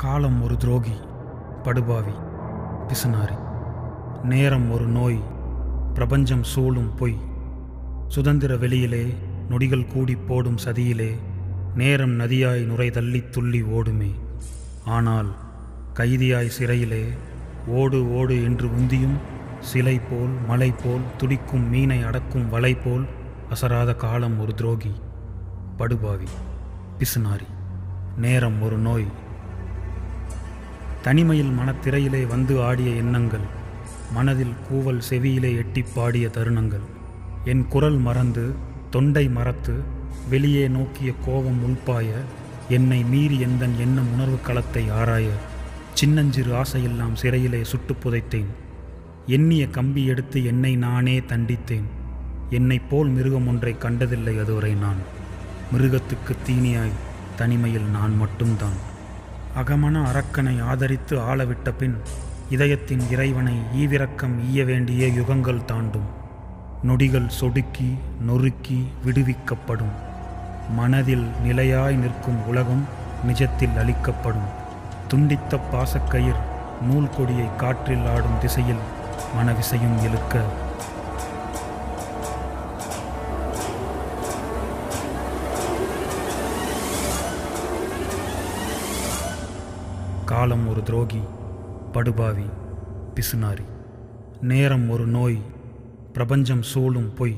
காலம் ஒரு துரோகி படுபாவி பிசுனாரி நேரம் ஒரு நோய் பிரபஞ்சம் சூழும் பொய். சுதந்திர வெளியிலே நொடிகள் கூடி போடும் சதியிலே நேரம் நதியாய் நுரை தள்ளித் துள்ளி ஓடுமே. ஆனால் கைதியாய் சிறையிலே ஓடு ஓடு என்று உந்தியும் சிலை போல் மலை போல் துடிக்கும் மீனை அடக்கும் வலை போல் அசராத காலம் ஒரு துரோகி படுபாவி பிசுனாரி நேரம் ஒரு நோய் தனிமையில் மனத்திரையிலே வந்து ஆடிய எண்ணங்கள் மனதில் கூவல் செவியிலே எட்டிப் பாடிய தருணங்கள். என் குரல் மறந்து தொண்டை மறத்து வெளியே நோக்கிய கோபம் உள்பாய என்னை மீறி எந்தன் எண்ணம் உணர்வு களத்தை ஆராய சின்னஞ்சிறு ஆசையெல்லாம் சிறையிலே சுட்டுப் புதைத்தேன். எண்ணிய கம்பி எடுத்து என்னை நானே தண்டித்தேன். என்னைப் போல் மிருகம் ஒன்றை கண்டதில்லை அதுவரை நான். மிருகத்துக்கு தீனியாய் தனிமையில் நான் மட்டும்தான். அகமன அரக்கனை ஆதரித்து ஆளவிட்ட பின் இதயத்தின் இறைவனை ஈவிரக்கம் ஈய வேண்டிய யுகங்கள் தாண்டும். நொடிகள் சொடுக்கி நொறுக்கி விடுவிக்கப்படும். மனதில் நிலையாய் நிற்கும் உலகம் நிஜத்தில் அளிக்கப்படும் துண்டித்த பாசக்கயிர் நூல் கொடியை காற்றில் ஆடும் திசையில் மனவிசையும் இழுக்க காலம் ஒரு துரோகி படுபாவி பிசுனாரி நேரம் ஒரு நோய் பிரபஞ்சம் சூழும் பொய்.